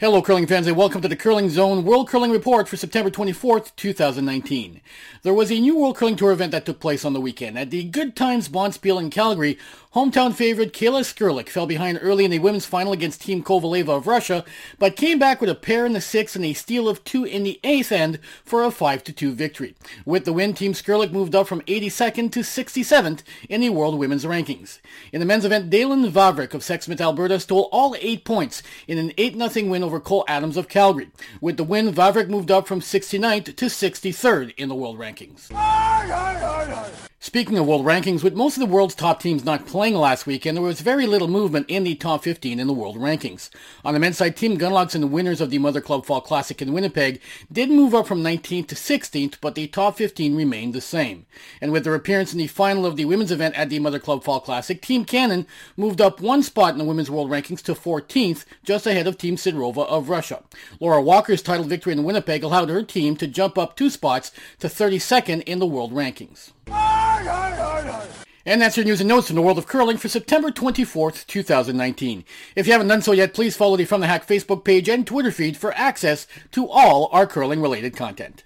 Hello, curling fans, and welcome to the Curling Zone World Curling Report for September 24th, 2019. There was a new World Curling Tour event that took place on the weekend. At the Good Times Bonspiel in Calgary, hometown favorite Kayla Skrlik fell behind early in the women's final against Team Kovaleva of Russia, but came back with a pair in the sixth and a steal of two in the eighth end for a 5-2 victory. With the win, Team Skrlik moved up from 82nd to 67th in the World Women's Rankings. In the men's event, Daylan Vavrek of Sexsmith, Alberta stole all eight points in an 8-0 win over Cole Adams of Calgary. With the win, Vavrek moved up from 69th to 63rd in the world rankings. Speaking of world rankings, with most of the world's top teams not playing last weekend, there was very little movement in the top 15 in the world rankings. On the men's side, Team Gunnlaugson the winners of the Mother Club Fall Classic in Winnipeg did move up from 19th to 16th, but the top 15 remained the same. And with their appearance in the final of the women's event at the Mother Club Fall Classic, Team Cannon moved up one spot in the women's world rankings to 14th, just ahead of Team Sidorova of Russia. Laura Walker's title victory in Winnipeg allowed her team to jump up two spots to 32nd in the world rankings. And that's your news and notes from the world of curling for September 24th, 2019. If you haven't done so yet, please follow the From the Hack Facebook page and Twitter feed for access to all our curling related content.